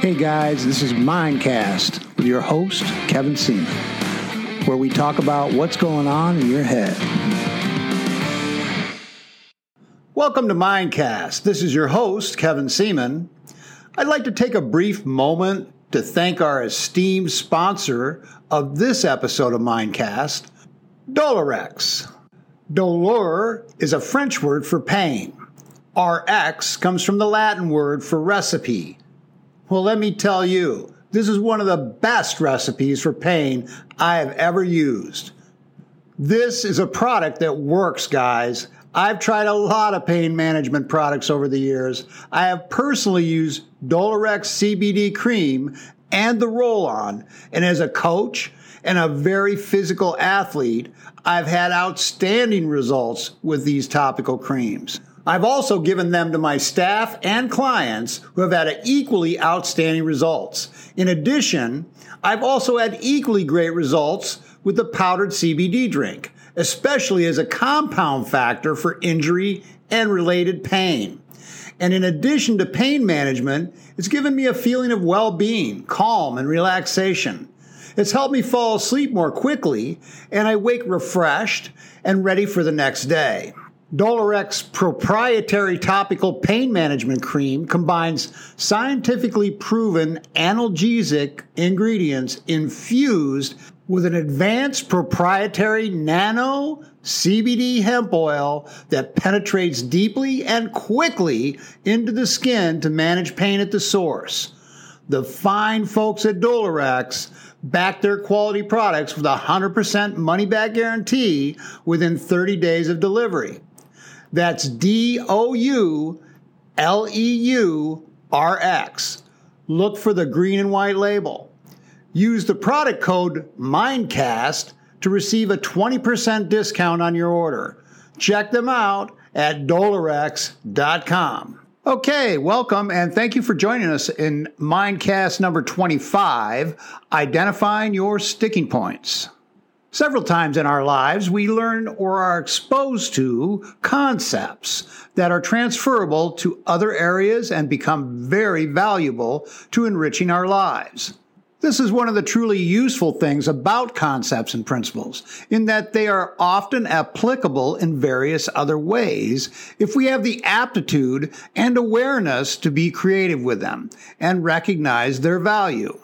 Hey guys, this is Mindcast with your host, Kevin Seaman, where we talk about what's going on in your head. Welcome to Mindcast. This is your host, Kevin Seaman. I'd like to take a brief moment to thank our esteemed sponsor of this episode of Mindcast, DouleurX. Douleur is a French word for pain. RX comes from the Latin word for recipe. Well, let me tell you, this is one of the best recipes for pain I have ever used. This is a product that works, guys. I've tried a lot of pain management products over the years. I have personally used DouleurX CBD cream and the roll on. And as a coach and a very physical athlete, I've had outstanding results with these topical creams. I've also given them to my staff and clients who have had equally outstanding results. In addition, I've also had equally great results with the powdered CBD drink, especially as a compound factor for injury and related pain. And in addition to pain management, it's given me a feeling of well being, calm, and relaxation. It's helped me fall asleep more quickly, and I wake refreshed and ready for the next day. DouleurX proprietary topical pain management cream combines scientifically proven analgesic ingredients infused with an advanced proprietary nano CBD hemp oil that penetrates deeply and quickly into the skin to manage pain at the source. The fine folks at DouleurX back their quality products with a 100% money back guarantee within 30 days of delivery. That's D O U L E U R X. Look for the green and white label. Use the product code MINDCAST to receive a 20% discount on your order. Check them out at douleurx.com. Okay, welcome and thank you for joining us in Mindcast number 25 Identifying Your Sticking Points. Several times in our lives, we learn or are exposed to concepts that are transferable to other areas and become very valuable to enriching our lives. This is one of the truly useful things about concepts and principles, in that they are often applicable in various other ways if we have the aptitude and awareness to be creative with them and recognize their value.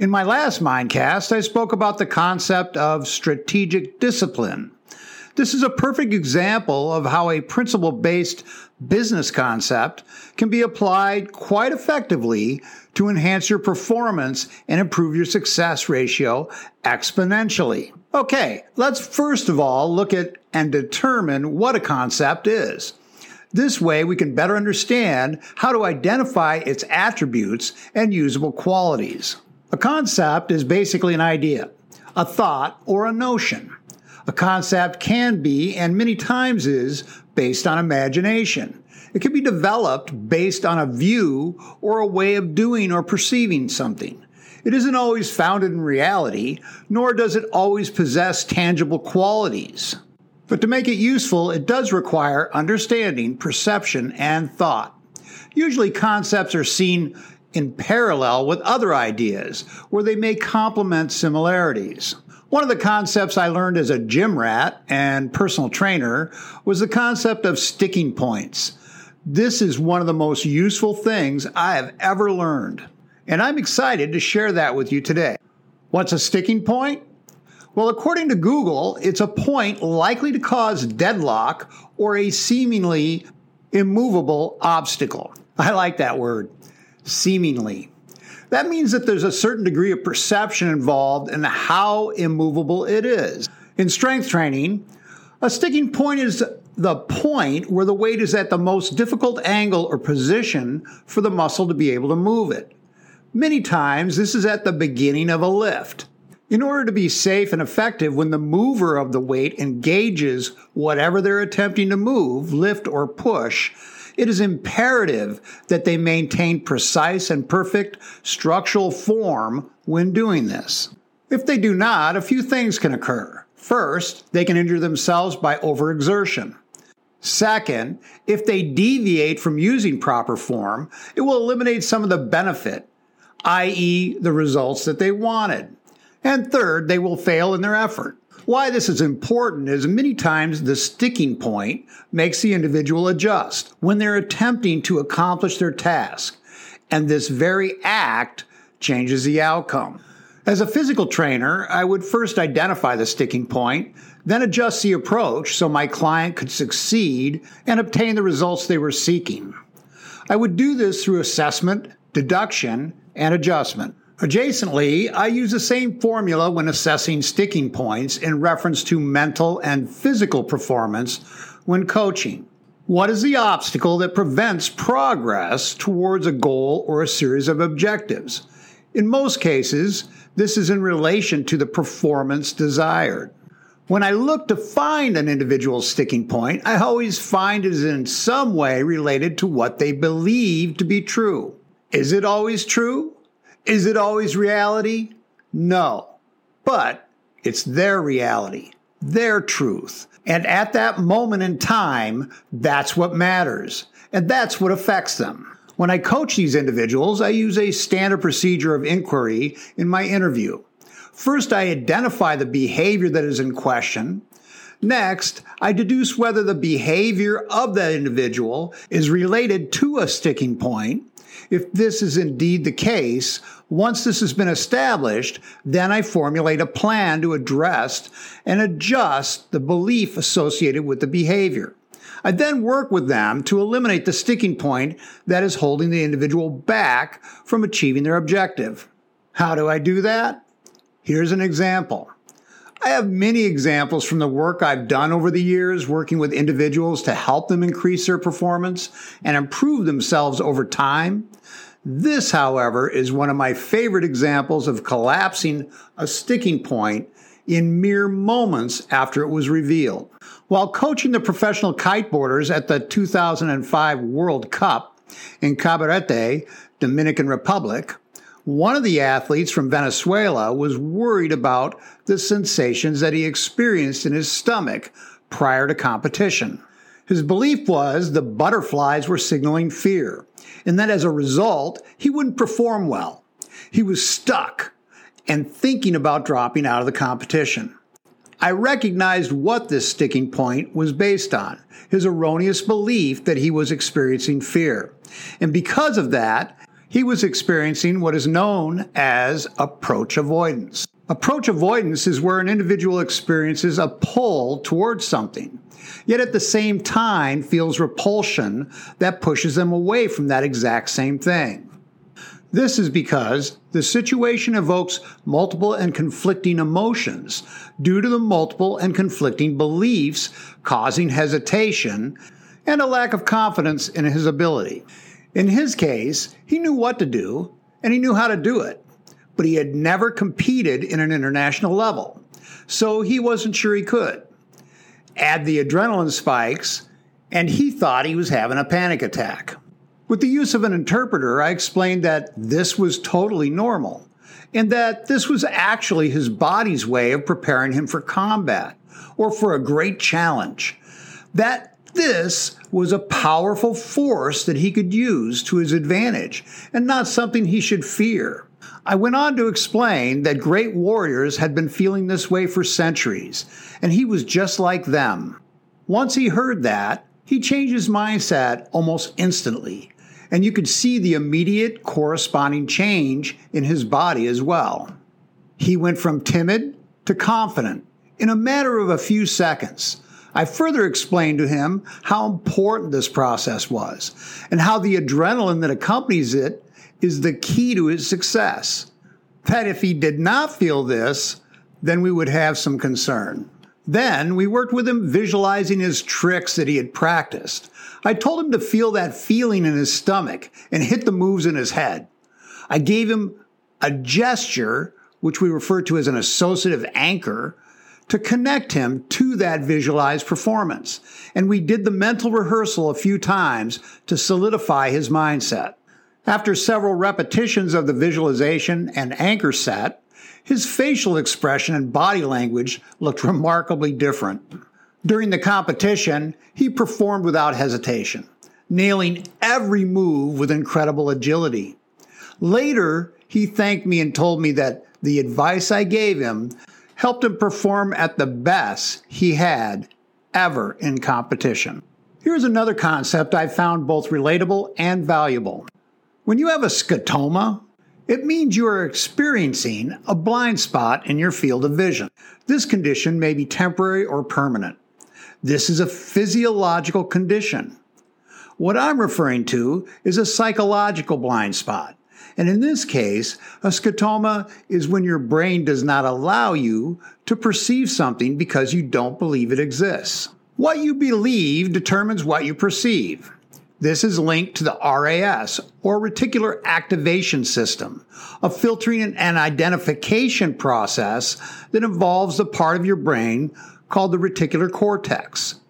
In my last Mindcast, I spoke about the concept of strategic discipline. This is a perfect example of how a principle based business concept can be applied quite effectively to enhance your performance and improve your success ratio exponentially. Okay, let's first of all look at and determine what a concept is. This way, we can better understand how to identify its attributes and usable qualities. A concept is basically an idea, a thought, or a notion. A concept can be, and many times is, based on imagination. It can be developed based on a view or a way of doing or perceiving something. It isn't always founded in reality, nor does it always possess tangible qualities. But to make it useful, it does require understanding, perception, and thought. Usually, concepts are seen in parallel with other ideas where they may complement similarities. One of the concepts I learned as a gym rat and personal trainer was the concept of sticking points. This is one of the most useful things I have ever learned, and I'm excited to share that with you today. What's a sticking point? Well, according to Google, it's a point likely to cause deadlock or a seemingly immovable obstacle. I like that word seemingly. That means that there's a certain degree of perception involved in how immovable it is. In strength training, a sticking point is the point where the weight is at the most difficult angle or position for the muscle to be able to move it. Many times, this is at the beginning of a lift. In order to be safe and effective when the mover of the weight engages whatever they're attempting to move, lift, or push, it is imperative that they maintain precise and perfect structural form when doing this. If they do not, a few things can occur. First, they can injure themselves by overexertion. Second, if they deviate from using proper form, it will eliminate some of the benefit. i.e., the results that they wanted. And third, they will fail in their effort. Why this is important is many times the sticking point makes the individual adjust when they're attempting to accomplish their task, and this very act changes the outcome. As a physical trainer, I would first identify the sticking point, then adjust the approach so my client could succeed and obtain the results they were seeking. I would do this through assessment, deduction, and adjustment. Adjacently, I use the same formula when assessing sticking points in reference to mental and physical performance when coaching. What is the obstacle that prevents progress towards a goal or a series of objectives? In most cases, this is in relation to the performance desired. When I look to find an individual's sticking point, I always find it is in some way related to what they believe to be true. Is it always true? Is it always reality? No. But it's their reality, their truth. And at that moment in time, that's what matters. And that's what affects them. When I coach these individuals, I use a standard procedure of inquiry in my interview. First, I identify the behavior that is in question. Next, I deduce whether the behavior of that individual is related to a sticking point. If this is indeed the case, once this has been established, then I formulate a plan to address and adjust the belief associated with the behavior. I then work with them to eliminate the sticking point that is holding the individual back from achieving their objective. How do I do that? Here's an example. I have many examples from the work I've done over the years working with individuals to help them increase their performance and improve themselves over time. This, however, is one of my favorite examples of collapsing a sticking point in mere moments after it was revealed. While coaching the professional kiteboarders at the 2005 World Cup in Cabarete, Dominican Republic, one of the athletes from Venezuela was worried about the sensations that he experienced in his stomach prior to competition. His belief was the butterflies were signaling fear, and that as a result, he wouldn't perform well. He was stuck and thinking about dropping out of the competition. I recognized what this sticking point was based on his erroneous belief that he was experiencing fear. And because of that, he was experiencing what is known as approach avoidance. Approach avoidance is where an individual experiences a pull towards something, yet at the same time feels repulsion that pushes them away from that exact same thing. This is because the situation evokes multiple and conflicting emotions due to the multiple and conflicting beliefs causing hesitation and a lack of confidence in his ability. In his case, he knew what to do and he knew how to do it, but he had never competed in an international level, so he wasn't sure he could. Add the adrenaline spikes, and he thought he was having a panic attack. With the use of an interpreter, I explained that this was totally normal and that this was actually his body's way of preparing him for combat or for a great challenge. That this was a powerful force that he could use to his advantage and not something he should fear. I went on to explain that great warriors had been feeling this way for centuries, and he was just like them. Once he heard that, he changed his mindset almost instantly, and you could see the immediate corresponding change in his body as well. He went from timid to confident in a matter of a few seconds I further explained to him how important this process was and how the adrenaline that accompanies it is the key to his success. That if he did not feel this, then we would have some concern. Then we worked with him visualizing his tricks that he had practiced. I told him to feel that feeling in his stomach and hit the moves in his head. I gave him a gesture, which we refer to as an associative anchor, to connect him to that visualized performance. And we did the mental rehearsal a few times to solidify his mindset. After several repetitions of the visualization and anchor set, his facial expression and body language looked remarkably different. During the competition, he performed without hesitation, nailing every move with incredible agility. Later, He thanked me and told me that the advice I gave him helped him perform at the best he had ever in competition. Here's another concept I found both relatable and valuable. When you have a scotoma, it means you are experiencing a blind spot in your field of vision. This condition may be temporary or permanent. This is a physiological condition. What I'm referring to is a psychological blind spot. And in this case, a scotoma is when your brain does not allow you to perceive something because you don't believe it exists. What you believe determines what you perceive. This is linked to the RAS, or Reticular Activation System, a filtering and identification process that involves the part of your brain called the reticular cortex.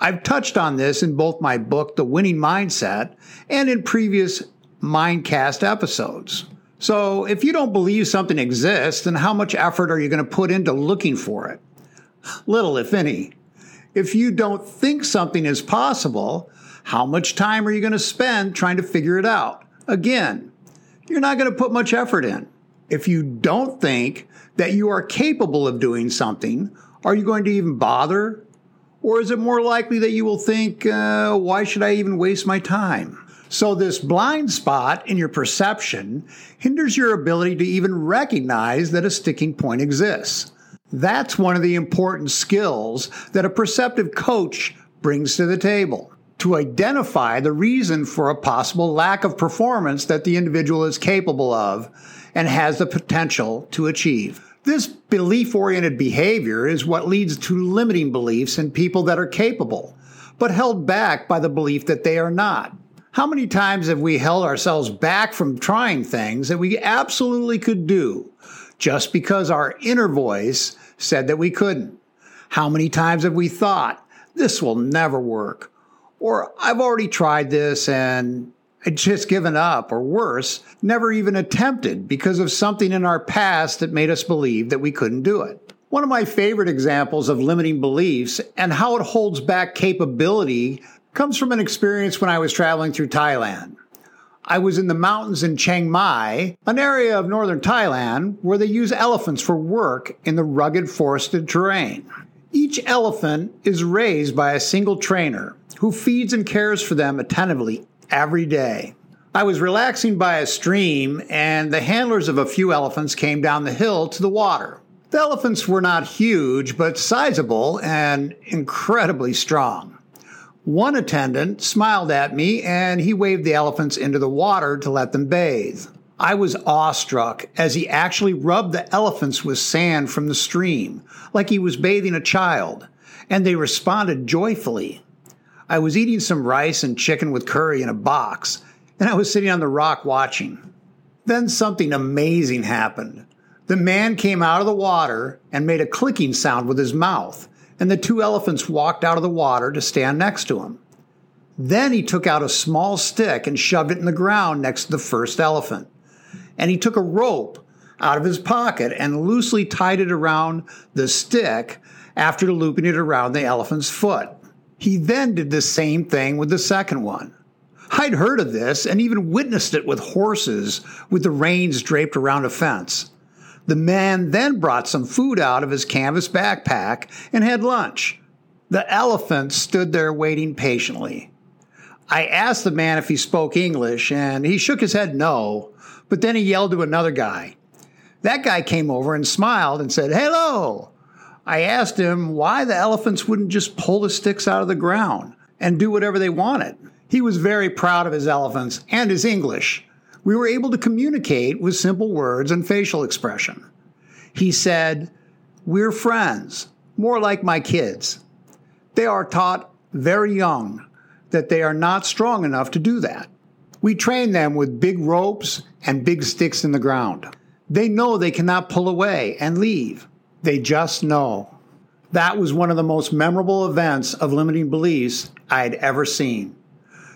I've touched on this in both my book, The Winning Mindset, and in previous Mindcast episodes. So, if you don't believe something exists, then how much effort are you going to put into looking for it? Little, if any. If you don't think something is possible, how much time are you going to spend trying to figure it out? Again, you're not going to put much effort in. If you don't think that you are capable of doing something, are you going to even bother? Or is it more likely that you will think, uh, why should I even waste my time? So, this blind spot in your perception hinders your ability to even recognize that a sticking point exists. That's one of the important skills that a perceptive coach brings to the table to identify the reason for a possible lack of performance that the individual is capable of and has the potential to achieve. This belief oriented behavior is what leads to limiting beliefs in people that are capable, but held back by the belief that they are not. How many times have we held ourselves back from trying things that we absolutely could do just because our inner voice said that we couldn't? How many times have we thought, this will never work? Or I've already tried this and just given up, or worse, never even attempted because of something in our past that made us believe that we couldn't do it. One of my favorite examples of limiting beliefs and how it holds back capability comes from an experience when I was traveling through Thailand. I was in the mountains in Chiang Mai, an area of northern Thailand where they use elephants for work in the rugged forested terrain. Each elephant is raised by a single trainer who feeds and cares for them attentively every day. I was relaxing by a stream, and the handlers of a few elephants came down the hill to the water. The elephants were not huge, but sizable and incredibly strong. One attendant smiled at me and he waved the elephants into the water to let them bathe. I was awestruck as he actually rubbed the elephants with sand from the stream, like he was bathing a child, and they responded joyfully. I was eating some rice and chicken with curry in a box, and I was sitting on the rock watching. Then something amazing happened. The man came out of the water and made a clicking sound with his mouth, and the two elephants walked out of the water to stand next to him. Then he took out a small stick and shoved it in the ground next to the first elephant. And he took a rope out of his pocket and loosely tied it around the stick after looping it around the elephant's foot. He then did the same thing with the second one. I'd heard of this and even witnessed it with horses with the reins draped around a fence. The man then brought some food out of his canvas backpack and had lunch. The elephant stood there waiting patiently. I asked the man if he spoke English, and he shook his head no, but then he yelled to another guy. That guy came over and smiled and said, Hello! I asked him why the elephants wouldn't just pull the sticks out of the ground and do whatever they wanted. He was very proud of his elephants and his English, we were able to communicate with simple words and facial expression. He said, We're friends, more like my kids. They are taught very young that they are not strong enough to do that. We train them with big ropes and big sticks in the ground. They know they cannot pull away and leave. They just know. That was one of the most memorable events of limiting beliefs I'd ever seen.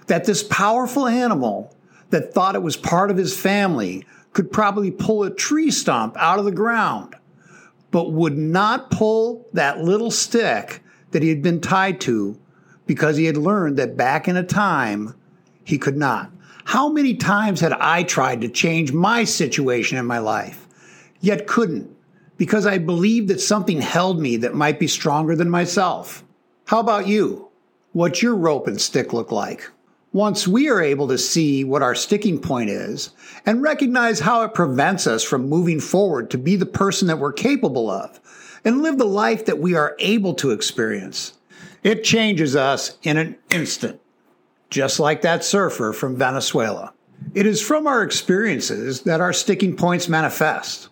That this powerful animal that thought it was part of his family could probably pull a tree stump out of the ground, but would not pull that little stick that he had been tied to because he had learned that back in a time he could not. How many times had I tried to change my situation in my life, yet couldn't because I believed that something held me that might be stronger than myself? How about you? What's your rope and stick look like? Once we are able to see what our sticking point is and recognize how it prevents us from moving forward to be the person that we're capable of and live the life that we are able to experience, it changes us in an instant just like that surfer from Venezuela. It is from our experiences that our sticking points manifest.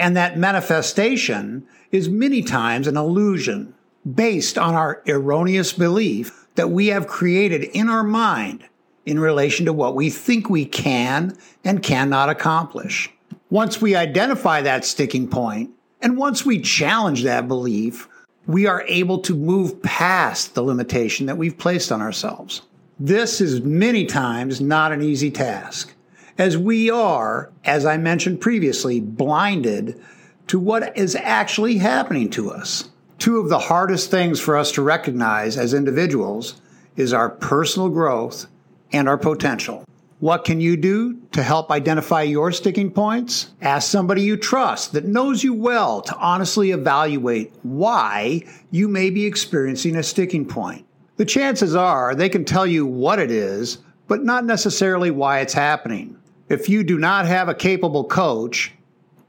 And that manifestation is many times an illusion based on our erroneous belief that we have created in our mind in relation to what we think we can and cannot accomplish. Once we identify that sticking point, and once we challenge that belief, we are able to move past the limitation that we've placed on ourselves. This is many times not an easy task, as we are, as I mentioned previously, blinded to what is actually happening to us. Two of the hardest things for us to recognize as individuals is our personal growth and our potential. What can you do to help identify your sticking points? Ask somebody you trust that knows you well to honestly evaluate why you may be experiencing a sticking point the chances are they can tell you what it is, but not necessarily why it's happening. If you do not have a capable coach,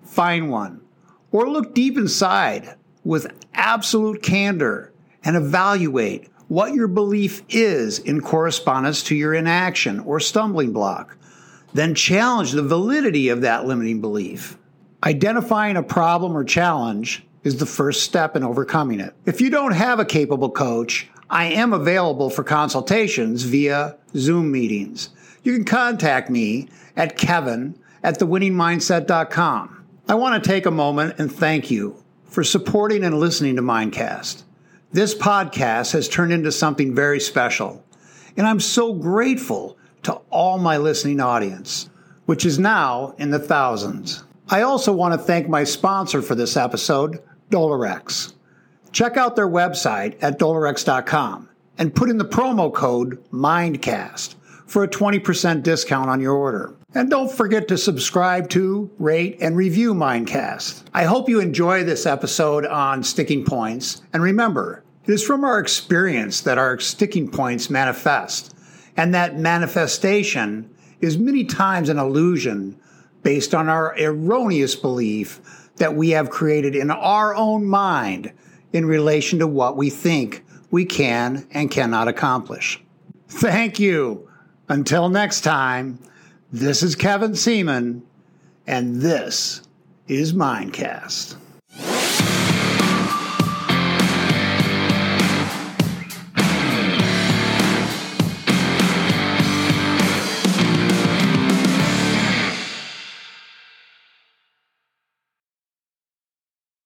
find one. Or look deep inside with absolute candor and evaluate what your belief is in correspondence to your inaction or stumbling block. Then challenge the validity of that limiting belief. Identifying a problem or challenge is the first step in overcoming it. If you don't have a capable coach, I am available for consultations via Zoom meetings. You can contact me at kevin at thewinningmindset.com. I want to take a moment and thank you for supporting and listening to Mindcast. This podcast has turned into something very special, and I'm so grateful to all my listening audience, which is now in the thousands. I also want to thank my sponsor for this episode, DouleurX. Check out their website at DouleurX.com and put in the promo code MINDCAST for a 20% discount on your order. And don't forget to subscribe to, rate, and review Mindcast. I hope you enjoy this episode on sticking points. And remember, it is from our experience that our sticking points manifest. And that manifestation is many times an illusion based on our erroneous belief that we have created in our own mind in relation to what we think we can and cannot accomplish. Thank you. Until next time, this is Kevin Seaman, and this is Mindcast.